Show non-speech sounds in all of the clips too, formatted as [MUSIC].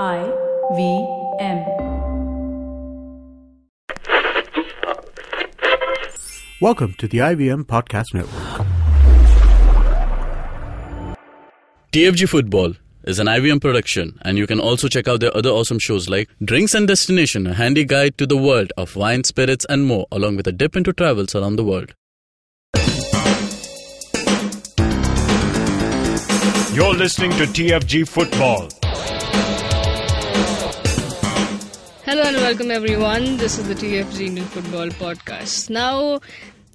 I V M. Welcome to the IVM Podcast Network. TFG Football is an IVM production, and you can also check out their other awesome shows like Drinks and Destination, a handy guide to the world of wine, spirits, and more, along with a dip into travels around the world. You're listening to TFG Football. Hello and welcome everyone. This is the TFG Indian Football Podcast. Now,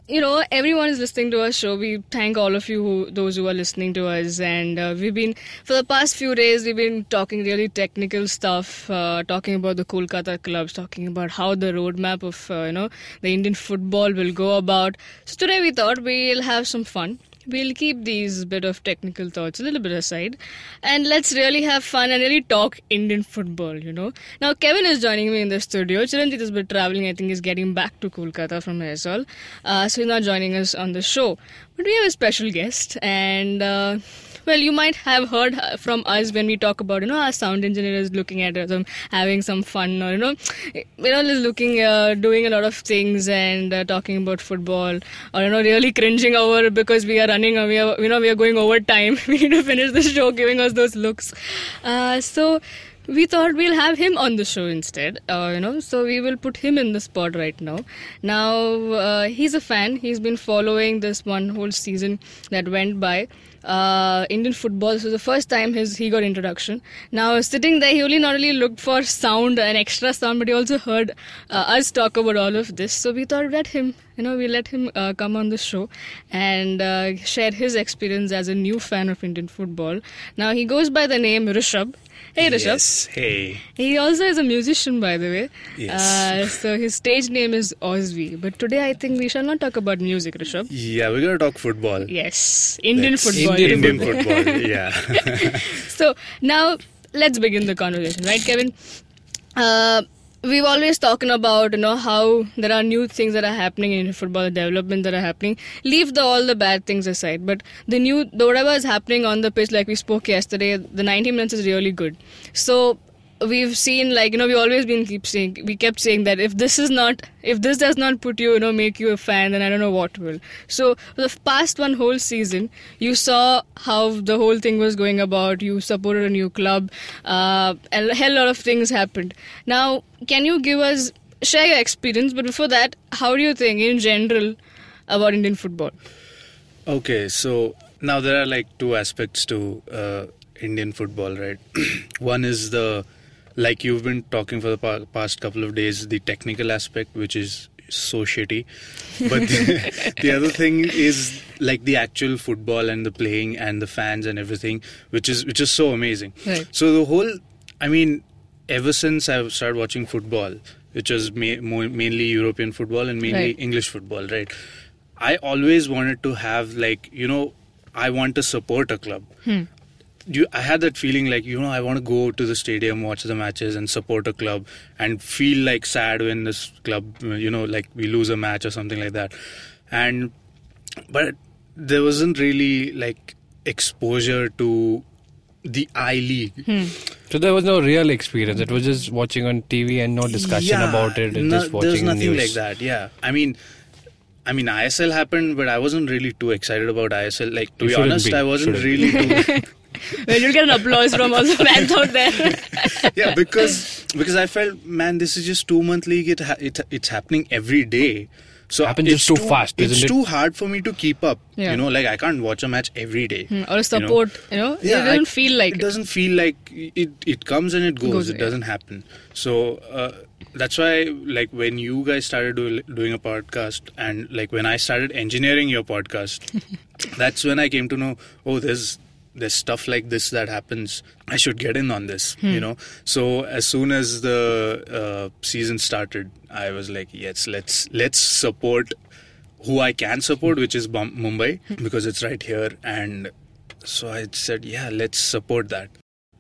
you know, everyone is listening to our show. We thank all of you, who, those who are listening to us. And uh, we've been, for the past few days, we've been talking really technical stuff, uh, talking about the Kolkata clubs, talking about how the roadmap of, uh, you know, the Indian football will go about. So today we thought we'll have some fun we'll keep these bit of technical thoughts a little bit aside and let's really have fun and really talk Indian football, you know. Now, Kevin is joining me in the studio. Chiranjit has been traveling, I think he's getting back to Kolkata from Aizawl. Uh, so he's not joining us on the show. But we have a special guest and. Uh, well, you might have heard from us when we talk about, you know, our sound engineer is looking at them having some fun or, you know, you know, looking, uh, doing a lot of things and uh, talking about football or, you know, really cringing over because we are running, or we are, you know, we are going over time. [LAUGHS] we need to finish the show giving us those looks. Uh, so, we thought we'll have him on the show instead uh, you know so we will put him in the spot right now now uh, he's a fan he's been following this one whole season that went by uh, Indian football. Was the first time his he got introduction. Now sitting there, he only not only looked for sound and extra sound, but he also heard uh, us talk about all of this. So we thought let him, you know, we let him uh, come on the show and uh, share his experience as a new fan of Indian football. Now he goes by the name Rishabh. Hey Rishabh. Yes, hey. He also is a musician, by the way. Yes. Uh, so his stage name is Ozvi. But today I think we shall not talk about music, Rishabh. Yeah, we're gonna talk football. Yes, Indian Let's- football. Indian, [LAUGHS] football. Yeah. [LAUGHS] So now let's begin the conversation, right, Kevin? Uh, we've always talking about you know how there are new things that are happening in football, the development that are happening. Leave the all the bad things aside, but the new the whatever is happening on the pitch, like we spoke yesterday, the 90 minutes is really good. So we've seen like you know we've always been keep saying we kept saying that if this is not if this does not put you you know make you a fan then i don't know what will. So the past one whole season you saw how the whole thing was going about. You supported a new club uh, a hell lot of things happened. Now can you give us share your experience but before that how do you think in general about indian football? Okay, so now there are like two aspects to uh, Indian football, right? [CLEARS THROAT] One is the like you've been talking for the past couple of days, the technical aspect, which is so shitty. But the, [LAUGHS] [LAUGHS] the other thing is like the actual football and the playing and the fans and everything, which is which is so amazing. Right. So the whole, I mean, ever since I've started watching football, which was ma- more, mainly European football and mainly Right. English football, right? I always wanted to have like you know, I want to support a club. Hmm. You, I had that feeling like you know I want to go to the stadium, watch the matches, and support a club, and feel like sad when this club, you know, like we lose a match or something like that. And but there wasn't really like exposure to the I League. Hmm. So there was no real experience. It was just watching on TV and no discussion Yeah, about it. And no- just there's watching nothing news. like that. Yeah, I mean, I mean, ISL happened, but I wasn't really too excited about ISL. Like to You be honest, be. I wasn't Shouldn't really too. [LAUGHS] [LAUGHS] well you'll get an applause from all the fans out there yeah, because because I felt, man, this is just two month league. It, ha- it it's happening every day. So Happens it's just too fast, It's isn't it? too hard for me to keep up. Yeah. You know, like I can't watch a match every day. Hmm, or support you know, Yeah, it doesn't I- feel like it doesn't feel like it. It comes and it goes. Goes, it yeah. doesn't happen. So uh, that's why, like, when you guys started do, doing a podcast, and like when I started engineering your podcast, [LAUGHS] that's when I came to know. Oh, there's there's stuff like this that happens. I should get in on this. Hmm. You know. So as soon as the uh, season started, I was like, yes, let's let's support who I can support, which is Mumbai, because it's right here. And so I said, yeah, let's support that.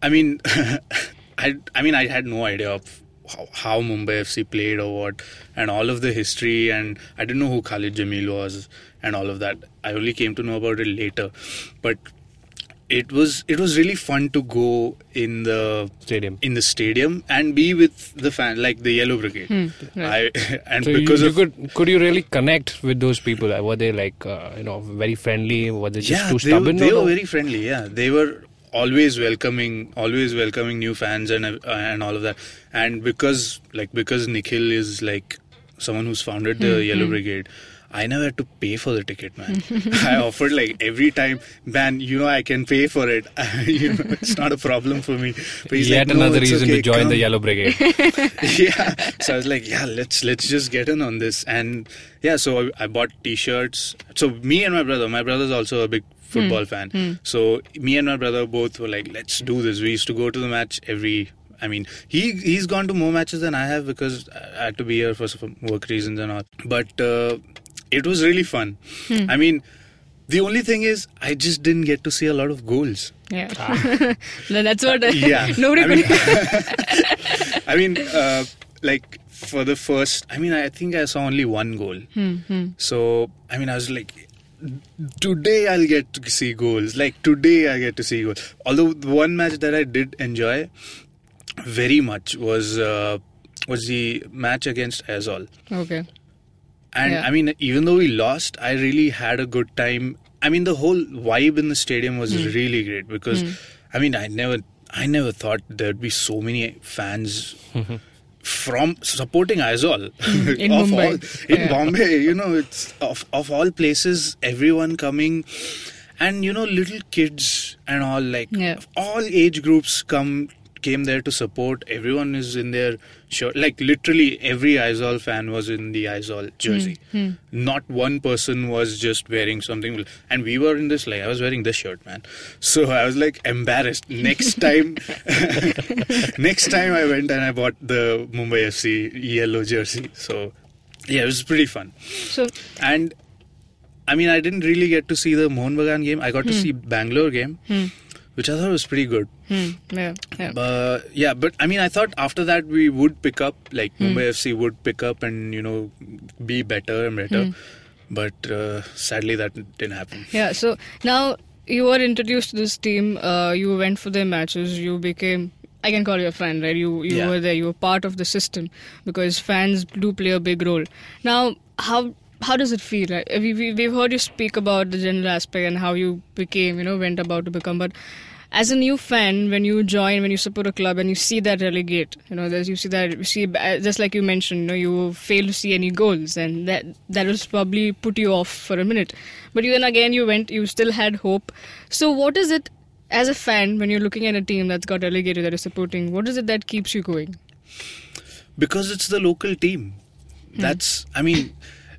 I mean, [LAUGHS] I I mean, I had no idea of how, how Mumbai FC played or what, and all of the history, and I didn't know who Khalid Jamil was, and all of that. I only came to know about it later, but it was it was really fun to go in the Stadium. in the stadium and be with the fan like the Yellow Brigade. I [LAUGHS] and So because you of could could you really connect with those people? Were they like uh, you know very friendly? Were they just yeah, too they, were, stubborn? they were no? very friendly. Yeah, they were always welcoming, always welcoming new fans and uh, and all of that. And because like because Nikhil is like someone who's founded the Yellow Brigade. I never had to pay for the ticket, man. [LAUGHS] I offered like every time, man. You know, I can pay for it. [LAUGHS] you know, it's not a problem for me. But he's Yet like, "No, another it's reason okay, to join come." the Yellow Brigade. [LAUGHS] yeah. So I was like, yeah, let's let's just get in on this. And yeah, so I, I bought T-shirts. So me and my brother, my brother's also a big football fan. So me and my brother both were like, let's do this. We used to go to the match every. I mean, he he's gone to more matches than I have because I had to be here for some work reasons and all. But uh, it was really fun. I mean. The only thing is, I just didn't get to see a lot of goals. Yeah. [LAUGHS] No, That's what. Ah. [LAUGHS] Yeah. Nobody I mean. [LAUGHS] I mean, uh, like for the first, I mean, I think I saw only one goal. So, I mean, I was like, today I'll get to see goals. Like today I get to see goals. Although the one match that I did enjoy very much was uh, was the match against Aizawl. okay. And Yeah. I mean, even though we lost, I really had a good time. I mean, the whole vibe in the stadium was Hmm. really great because, I mean, I never, I never thought there'd be so many fans from supporting Aizawl Hmm. [LAUGHS] In of Mumbai. all in Yeah. Bombay. You know, it's of of all places, everyone coming, and you know, little kids and all like Yeah. all age groups come came there to support. Everyone is in their shirt. Like literally every Aizawl fan was in the Aizawl jersey. Hmm, hmm. Not one person was just wearing something. And we were in this like I was wearing this shirt, man. So I was like embarrassed. Next [LAUGHS] time, [LAUGHS] next time I went and I bought the Mumbai FC yellow jersey. So yeah, it was pretty fun. So And I mean, I didn't really get to see the Mohun Bagan game. I got to hmm. see Bangalore game, which I thought was pretty good. hmm, yeah, yeah. But yeah, but I mean, I thought after that we would pick up, like Mumbai FC would pick up and you know be better and better. But uh, sadly, that didn't happen. Yeah, so now you were introduced to this team. Uh, you went for their matches. You became, I can call you a fan, right? You you Yeah. were there. You were part of the system because fans do play a big role. Now, how how does it feel? Like, we, we we've heard you speak about the general aspect and how you became, you know, went about to become, but. As a new fan, when you join, when you support a club, and you see that relegate, you know, there's you see that you see uh, just like you mentioned, you know, you fail to see any goals, and that that will probably put you off for a minute. But then again, you went, you still had hope. So, what is it as a fan when you're looking at a team that's got relegated that is supporting? What is it that keeps you going? because it's the local team that's i mean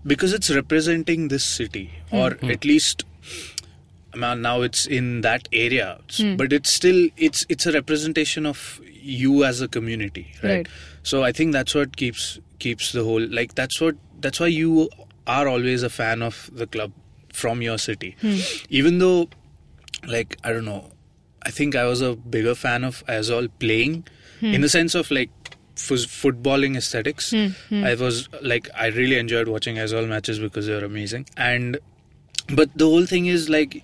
because it's representing this city or at least now it's in that area. Hmm. But it's still it's it's a representation of you as a community right? Right. so i think that's what keeps keeps the whole like that's what that's why you are always a fan of the club from your city. Hmm. Even though like i don't know i think i was a bigger fan of Aizawl playing hmm. in the sense of like f- footballing aesthetics. I was like i really enjoyed watching Aizawl matches because they were amazing. And but the whole thing is like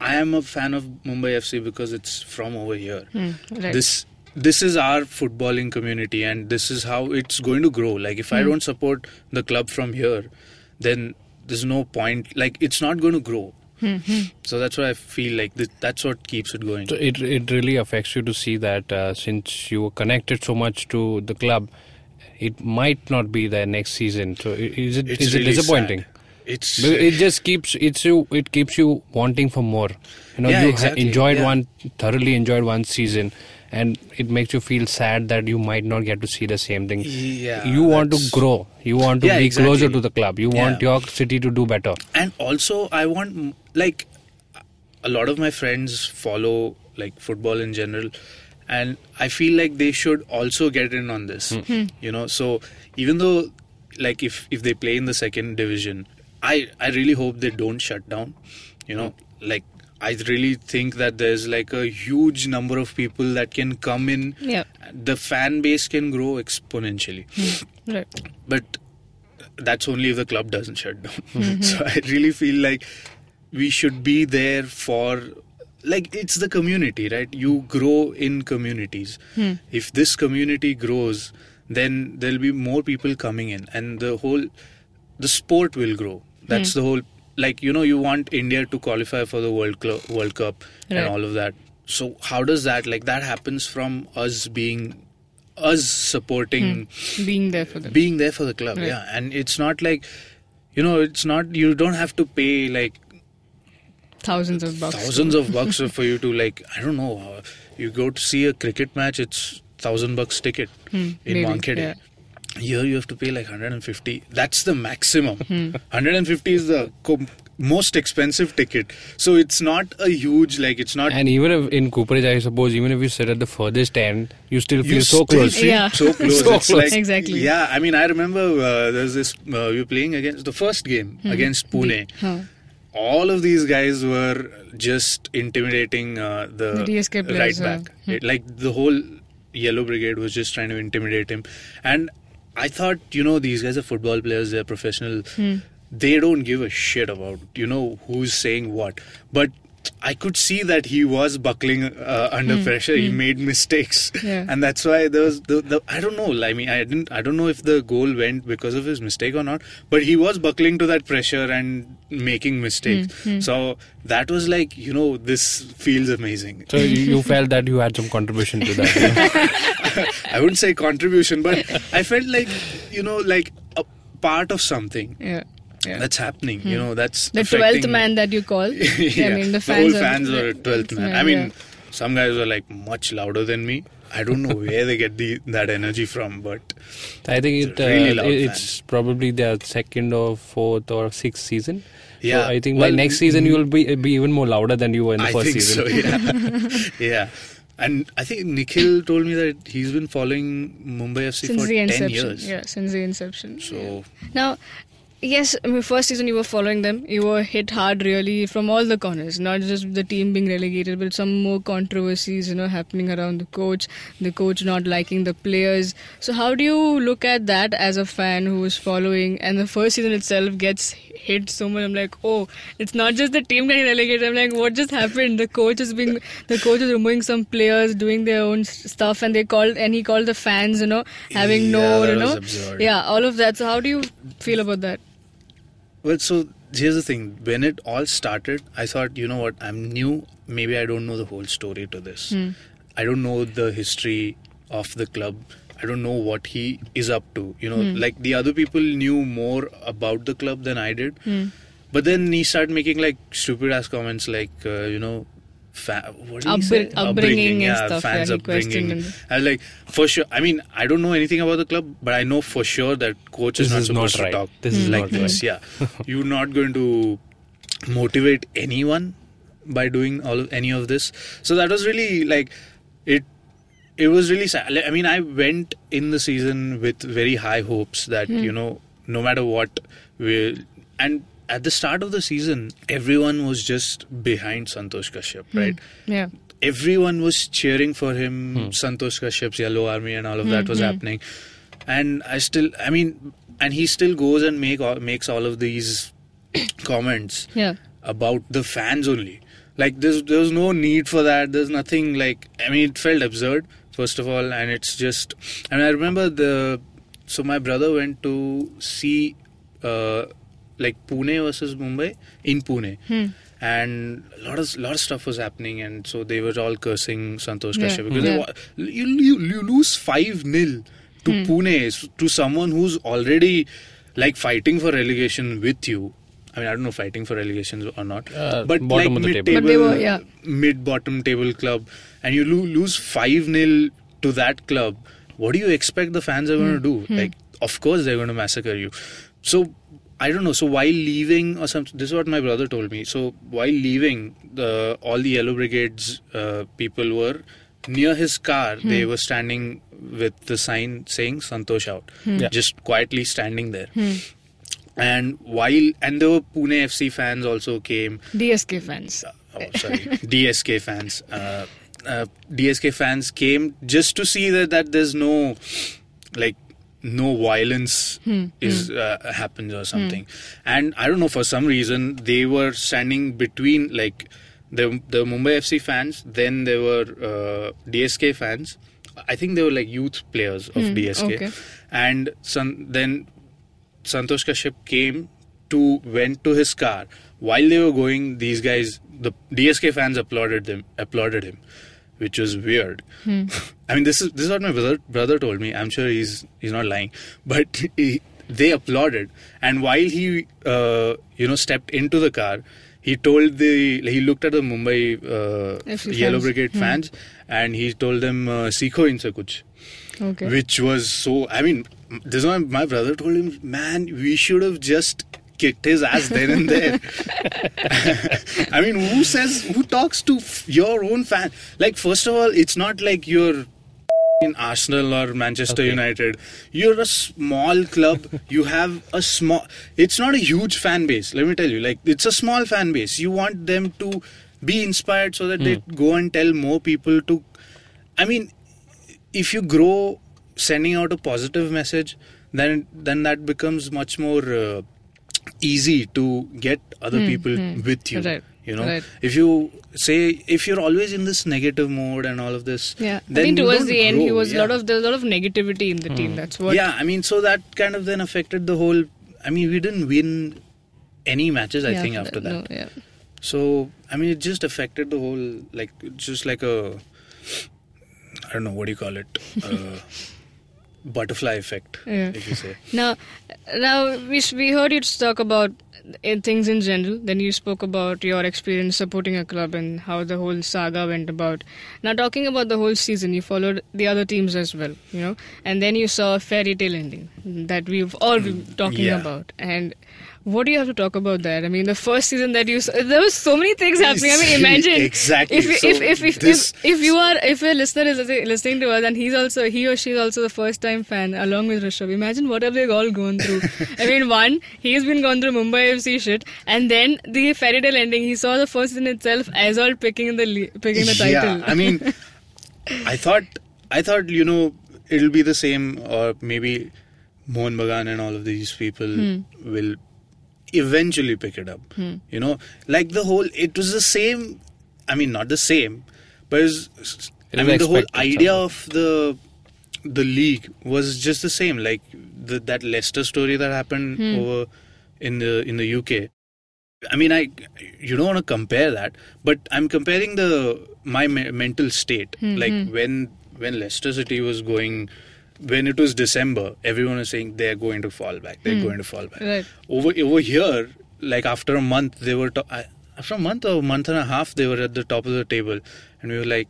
i am a fan of mumbai fc because it's from over here hmm, Right. this this is our footballing community and this is how it's going to grow like if i hmm. don't support the club from here then there's no point like it's not going to grow hmm, so that's why i feel like th- that's what keeps it going So it it really affects you to see that uh, since you were connected so much to the club, it might not be there next season. So is it it's is it disappointing? sad. It's But It just keeps it's you it keeps you wanting for more. You know Yeah, you exactly, enjoyed yeah. one thoroughly enjoyed one season, and it makes you feel sad that you might not get to see the same thing. Yeah, you want to grow. You want to Yeah, be closer to the club. You want your city to do better. and also i want like a lot of my friends follow like football in general and i feel like they should also get in on this hmm. you know so even though like if if they play in the second division i i really hope they don't shut down you know like i really think that there's like a huge number of people that can come in Yeah. the fan base can grow exponentially Right. but that's only if the club doesn't shut down. [LAUGHS] so I really feel like we should be there for like it's the community, right? You grow in communities. Hmm. If this community grows, then there'll be more people coming in, and the whole the sport will grow. That's Hmm. the whole like you know you want India to qualify for the World Cl- World Cup Right. and all of that. So how does that like that happens from us being us supporting Being there for them. being there for the club Right. yeah and it's not like you know it's not you don't have to pay like Thousands of bucks. thousands of [LAUGHS] bucks for you to like i don't know uh, you go to see a cricket match it's thousand bucks ticket in maybe, Wankhede. yeah. Here you have to pay like 150 that's the maximum Hmm. 150 is the co- most expensive ticket so it's not a huge like it's not And even if in Cooperage, I suppose, even if you sit at the furthest end, you still feel you so still close. feel Yeah. so [LAUGHS] close. So it's close. like Exactly. Yeah, I mean, I remember uh, there's this. Uh, we were playing against the first game Hmm. against Pune. Huh. All of these guys were just intimidating uh, the, The DSK right players, uh, back. It, like the whole Yellow Brigade was just trying to intimidate him, and I thought, you know, these guys are football players. They're professional. Hmm. They don't give a shit about you know who's saying what, but. I could see that he was buckling uh, under pressure. He made mistakes, Hmm. Yeah. and that's why there was the, the I don't know. I mean, I didn't. I don't know if the goal went because of his mistake or not. But he was buckling to that pressure and making mistakes. So that was like you know this feels amazing. So you, you felt that you had some contribution to that. you [LAUGHS] know? I wouldn't say contribution, but I felt like you know like a part of something Yeah. Yeah. that's happening. You know that's the twelfth man that you call. yeah, [LAUGHS] I mean, the fans whole are- fans were twelfth man. I mean, yeah. some guys are like much louder than me. I don't know where they get the that energy from, but I think It's it, really uh, loud it's probably their second or fourth or sixth season. Yeah, So I think well, by next season you will be be even more louder than you were in the I first think season. so. Yeah, [LAUGHS] yeah. And I think Nikhil told me that he's been following Mumbai FC since for the ten inception. years. Yeah, since the inception. So Now, yes, I mean, first season you were following them. You were hit hard really from all the corners, not just the team being relegated, but some more controversies, you know, happening around the coach, the coach not liking the players. So, how do you look at that as a fan who is following? And the first season itself gets hit so much. I'm like, oh, it's not just the team getting relegated. I'm like, what just happened? The coach is being, the coach is removing some players, doing their own stuff, and they called, and he called the fans, you know, having Yeah, no, you know, absurd. yeah, all of that. So, how do you feel about that? Well, so here's the thing. When it all started, I thought, you know what, I'm new. Maybe I don't know the whole story to this. Hmm. I don't know the history of the club. I don't know what he is up to. You know, hmm. like the other people knew more about the club than I did. Hmm. But then he started making like stupid ass comments like, uh, you know, fa- what did he say? Upbr- upbringing and yeah, stuff, Fans yeah, he upbringing. him. I was like, for sure. I mean, I don't know anything about the club, but I know for sure that coach is This not is not supposed right. to talk This is like not this. Yeah, [LAUGHS] you're not going to motivate anyone by doing all of, any of this. So that was really like it. It was really sad. I mean, I went in the season with very high hopes that hmm. you know, no matter what, we and at the start of the season, everyone was just behind Santosh Kashyap, hmm. right? Yeah. everyone was cheering for him. Hmm. Santosh Kashyap's Yellow Army and all of that hmm, was happening, and I still, I mean, and he still goes and make makes all of these [COUGHS] comments Yeah. about the fans only. Like there's there's no need for that. There's nothing like I mean it felt absurd first of all, and it's just. I mean I remember the so my brother went to see uh, like Pune versus Mumbai in Pune. Hmm. And a lot of lot of stuff was happening, and so they were all cursing Santosh Yeah. Kashyap because Yeah. they, you, you you lose five 0 to hmm. Pune to someone who's already like fighting for relegation with you. I mean, I don't know fighting for relegations or not, Uh, but bottom like of the mid table. But they were- yeah. mid bottom table club, and you lo- lose five 0 to that club. What do you expect the fans are going to hmm. do? Like, of course they're going to massacre you. So I don't know. So while leaving or something, this is what my brother told me. So while leaving, the all the Yellow Brigades uh, people were near his car. They were standing with the sign saying "Santosh out," Yeah. just quietly standing there. And while and there were Pune FC fans also came. DSK fans. Oh, sorry, [LAUGHS] DSK fans. Uh, uh, DSK fans came just to see that that there's no like no violence is uh, happens or something. And I don't know for some reason they were standing between like There, the Mumbai FC fans. Then there were uh, DSK fans. I think they were like youth players of DSK. okay. And son, then Santosh Kashyap came to went to his car while they were going. These guys, the DSK fans applauded them, applauded him, which was weird. [LAUGHS] I mean, this is this is what my brother brother told me. I'm sure he's he's not lying, [LAUGHS] but he, they applauded. And while he uh, you know stepped into the car, he told the he looked at the Mumbai uh, Yellow. Brigade fans, and he told them, uh, "Sikho inse kuch." Okay. which was so. I mean, this one my brother told him, man, we should have just kicked his ass then and there. [LAUGHS] I mean, who says who talks to f- your own fan? Like, first of all, it's not like you're in Arsenal or Manchester Okay. United. You're a small club. you have a small. It's not a huge fan base. Let me tell you. Like, it's a small fan base. You want them to be inspired so that they go and tell more people to. I mean, if you grow sending out a positive message then then that becomes much more uh, easy to get other people with you Hmm, Right, you know right. if you say if you're always in this negative mode and all of this Yeah, then I think you towards the end, he was a yeah. lot of there was a lot of negativity in the team. That's what. yeah i mean so that kind of then affected the whole i mean we didn't win any matches i yeah, think after that no, yeah. So I mean, it just affected the whole like just like a I don't know what do you call it [LAUGHS] uh, butterfly effect. Yeah. If you say [LAUGHS] Now, now we we heard you talk about uh, things in general. Then you spoke about your experience supporting a club and how the whole saga went about. Now, talking about the whole season, you followed the other teams as well, you know, and then you saw a fairy tale ending that we've all been talking yeah. about. And what do you have to talk about that? I mean, the first season that you saw, there was so many things happening. I mean, [LAUGHS] imagine Exactly. if you- So if if if, this- if if you are if a listener is listening- to us and he's also he or she is also the first time fan along with Rishabh, imagine what have they all gone through. [LAUGHS] I mean, one he's been gone through Mumbai FC shit, and then the fairy tale ending. He saw the first in itself Aizawl picking the picking the title. Yeah, I mean, [LAUGHS] I thought I thought you know it'll be the same, or maybe Mohun Bagan and all of these people Hmm. will eventually pick it up. Hmm. You know, like the whole it was the same. I mean, not the same, but it's, It I mean the whole idea somehow. of the the league was just the same. Like the, that Leicester story that happened hmm. over in the in the UK. I mean, I you don't want to compare that, but I'm comparing the my me- mental state. Hmm, like when when Leicester City was going, when it was December, everyone was saying they're going to fall back. They're hmm. going to fall back. Right. Over over here, like after a month, they were to- after a month or a month and a half, they were at the top of the table, and we were like.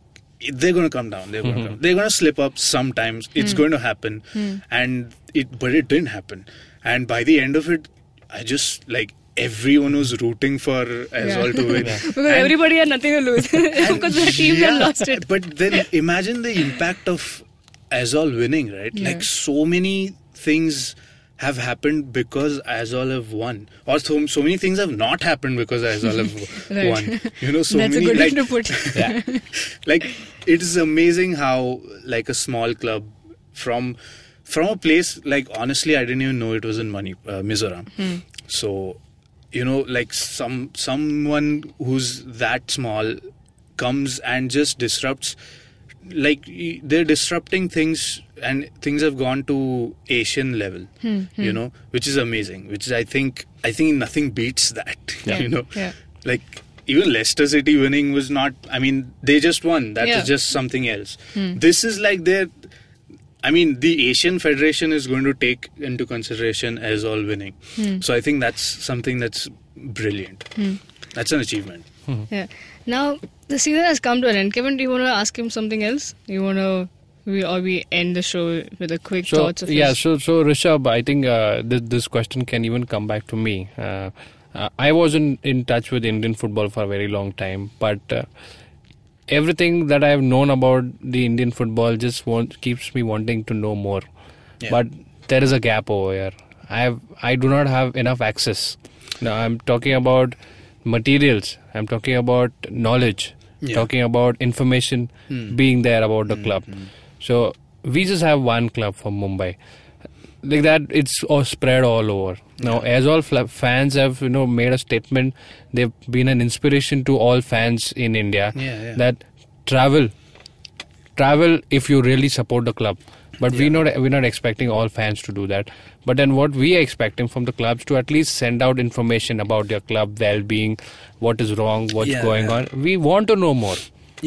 They're going to come down. They're going to mm-hmm. come. They're going to slip up sometimes. It's hmm. going to happen, hmm. and it. But it didn't happen. And by the end of it, I just like everyone was rooting for Aizawl to win. [LAUGHS] because And- everybody had nothing to lose [LAUGHS] because the team had lost it. But then imagine the impact of Aizawl winning, right? Yeah. Like so many things have happened because Aizawl have won, or so, so many things have not happened because Aizawl have [LAUGHS] Right. won. You know, so That's a good like to put [LAUGHS] it. like it is amazing how like a small club from from a place like honestly I didn't even know it was in Mani, uh, Mizoram. So you know like some someone who's that small comes and just disrupts like they're disrupting things and things have gone to asian level hmm, hmm. you know which is amazing which is i think i think nothing beats that [LAUGHS] you know yeah. like even leicester city winning was not i mean they just won that is Yeah. just something else hmm. this is like their I mean, the Asian Federation is going to take into consideration Aizawl winning. So I think that's something that's brilliant. That's an achievement. Yeah. Now the season has come to an end. Kevin, do you want to ask him something else? You want to, we or we end the show with a quick So thoughts of yeah, his? so so Rishabh, I think uh, this this question can even come back to me. Uh, uh, I wasn't in touch with Indian football for a very long time, but uh, everything that I have known about the Indian football just want, keeps me wanting to know more. Yeah. But there is a gap over here. I have I do not have enough access. Now I'm talking about materials. I'm talking about knowledge. Yeah. Talking about information hmm. being there about the hmm, club. Hmm. So we just have one club from Mumbai. like that it's all spread all over now Aizawl fans have you know made a statement they've been an inspiration to all fans in india Yeah, yeah. that travel travel if you really support the club but we not we're not expecting all fans to do that but then what we are expecting from the clubs to at least send out information about their club well-being what is wrong what's Yeah, going yeah. on we want to know more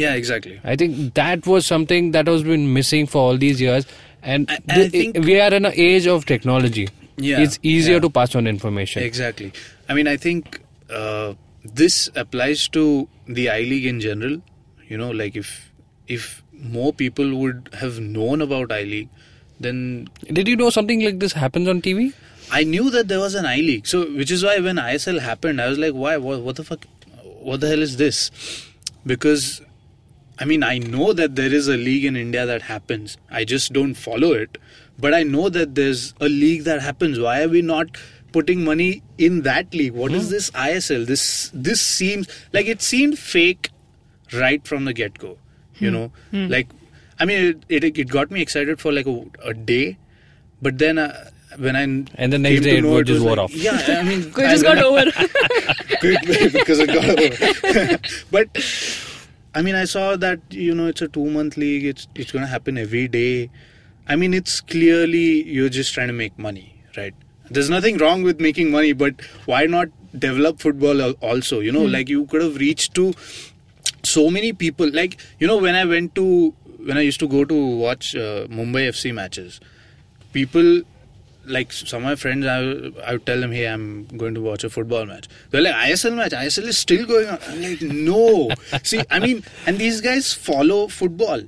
Yeah, exactly. I think that was something that has been missing for all these years. And, I- I th- think- we are in an age of technology. Yeah, It's easier yeah. to pass on information. Exactly. I mean, I think uh, this applies to the I League in general. You know, like if if more people would have known about I League, then Did you know something like this happens on TV? I knew that there was an I League. So, which is why when ISL happened, I was like, why? What, what the fuck? What the hell is this? Because, I mean, I know that there is a league in India that happens. I just don't follow it. But I know that there's a league that happens. Why are we not putting money in that league? What is hmm. this ISL? This this seems like it seemed fake right from the get go. You hmm. know, hmm. like I mean, it, it it got me excited for like a, a day, but then uh, when I And the next day to it know would just wore like- off. Yeah, I mean, [LAUGHS] It just I- got over. [LAUGHS] quick because it got over. [LAUGHS] but I mean, I saw that you know it's a two month league. It's it's going to happen every day. I mean, it's clearly you're just trying to make money, right? There's nothing wrong with making money, but why not develop football also? You know, hmm. like you could have reached to so many people. Like you know, when I went to when I used to go to watch uh, Mumbai FC matches, people like some of my friends, I, I would tell them, hey, I'm going to watch a football match. They're like, ISL match, ISL is still going on. I'm like, no. [LAUGHS] See, I mean, and these guys follow football.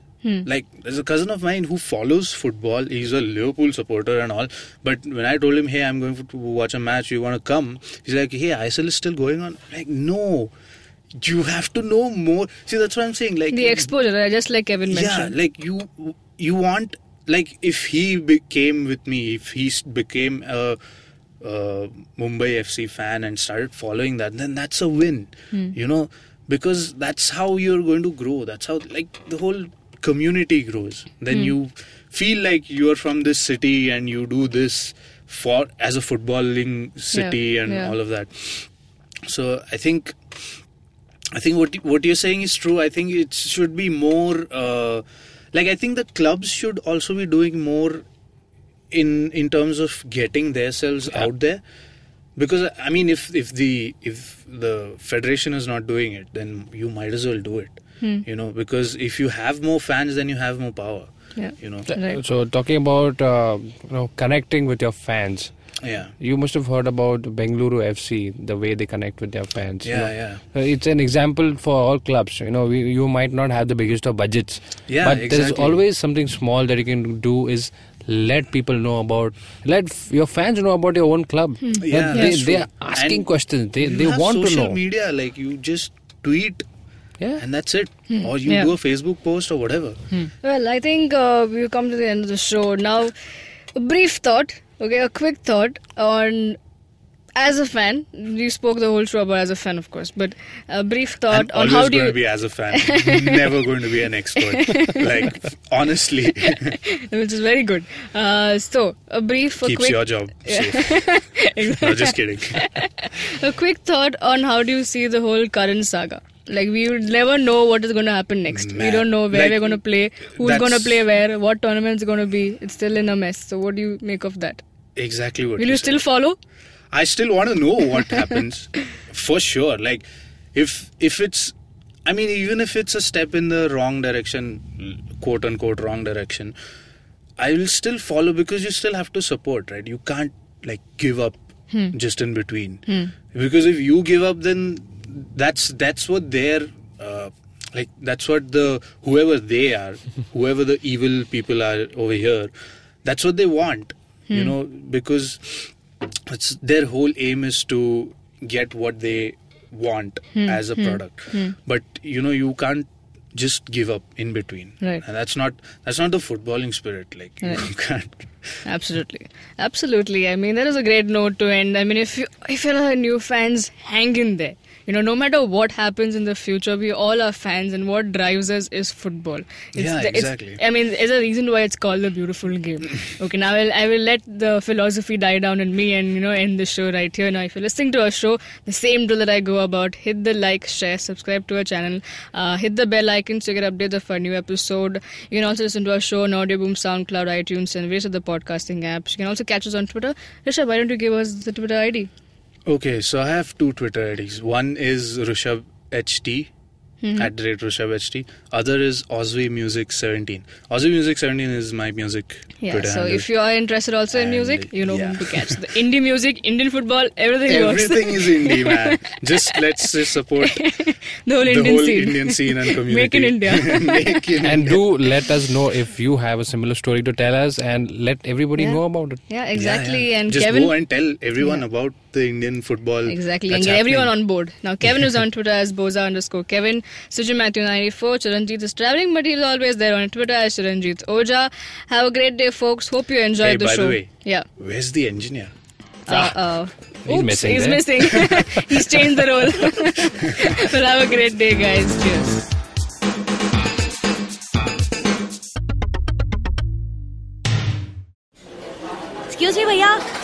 Like, there's a cousin of mine who follows football. He's a Liverpool supporter and all. But when I told him, hey, I'm going to watch a match, you want to come? He's like, hey, ISL is still going on. I'm like, no. You have to know more. See, that's what I'm saying. Like the exposure, just like Kevin yeah mentioned. like you you want like if he became with me if he became a, uh mumbai fc fan and started following that then that's a win you know because that's how you're going to grow that's how like the whole community grows then you feel like you're from this city and you do this for as a footballing city and yeah. all of that so i think I think what what you're saying is true. I think it should be more uh, like I think the clubs should also be doing more in in terms of getting themselves out there because I mean if if the if the federation is not doing it then you might as well do it you know because if you have more fans then you have more power Yeah. you know Right. So talking about uh, you know connecting with your fans, yeah you must have heard about Bengaluru FC, the way they connect with their fans. you yeah know. yeah Uh, It's an example for all clubs. You know, we, you might not have the biggest of budgets, Yeah, but there's always something small that you can do. Is let people know about, let f- your fans know about your own club. Yeah, That they, that's they true. are asking And questions. They you they have want to know social media like you just tweet Yeah. and that's it or you Yeah. do a facebook post or whatever Well, I think uh, we've come to the end of the show. Now, a brief thought, okay, a quick thought on as a fan. You spoke the whole show about as a fan, of course, but a brief thought I'm on how do going you. to be as a fan, never going to be an expert. [LAUGHS] like honestly, [LAUGHS] which is very good. Uh, so, a brief, a keeps quick, your job [LAUGHS] safe. no, just kidding. a quick thought on how do you see the whole current saga. Like we would never know what is going to happen next. We don't know where Like, we're going to play, who's going to play where, what tournament's going to be. It's still in a mess. So what do you make of that? Exactly what Will you said. still follow? I still want to know what happens [LAUGHS] for sure. Like if if it's, I mean, even if it's a step in the wrong direction, quote unquote wrong direction, I will still follow because you still have to support, right? You can't like give up hmm. just in between hmm. because if you give up, then that's that's what their uh, like that's what the whoever they are, [LAUGHS] whoever the evil people are over here, that's what they want, you hmm. know, because it's their whole aim is to get what they want hmm. as a hmm. product but you know you can't just give up in between Right. and that's not that's not the footballing spirit like you Right. [LAUGHS] can't Absolutely, absolutely. I mean, that is a great note to end. I mean, if you if you're a new fans, hang in there. You know, no matter what happens in the future, we all are fans, and what drives us is football. It's Yeah, the- exactly. I mean, there's a reason why it's called the beautiful game. [LAUGHS] okay, now I'll, I will let the philosophy die down in me and, you know, end the show right here. Now, if you're listening to our show, the same drill that I go about, hit the like, share, subscribe to our channel, uh, hit the bell icon to get updates of our new episode. You can also listen to our show on Audioboom, SoundCloud, iTunes, and various other podcasting apps. You can also catch us on Twitter. Rishabh, why don't you give us the Twitter ID? Okay, so I have two Twitter IDs. One is Rushabh HT Mm-hmm. at the rate Rushabh HT. Other is Osby Music 17. Osby Music 17 is my music Yeah, Twitter so handle. if you are interested also in music, you know yeah. whom to catch. The indie music, Indian football, everything, works. Everything is indie, [LAUGHS] man. Just let's just support [LAUGHS] the whole the Indian whole scene. Indian scene and community. [LAUGHS] Make in India. Make in And India. do let us know if you have a similar story to tell us and let everybody Yeah. know about it. Yeah, Yeah, exactly. yeah. And just Kevin. go and tell everyone Yeah. about the Indian football. Exactly, and get everyone on board. Now, Kevin is on Twitter as Boza underscore Kevin. Sujan Matthew 94. Charanjit is traveling, but he's always there on Twitter as Charanjit Oja. Have a great day, folks. Hope you enjoyed hey, the by show. The way, yeah. Where's the engineer? Uh oh. he's oops, missing. He's there. missing. [LAUGHS] [LAUGHS] he's changed the role. [LAUGHS] well, have a great day, guys. Cheers. Excuse me, भैया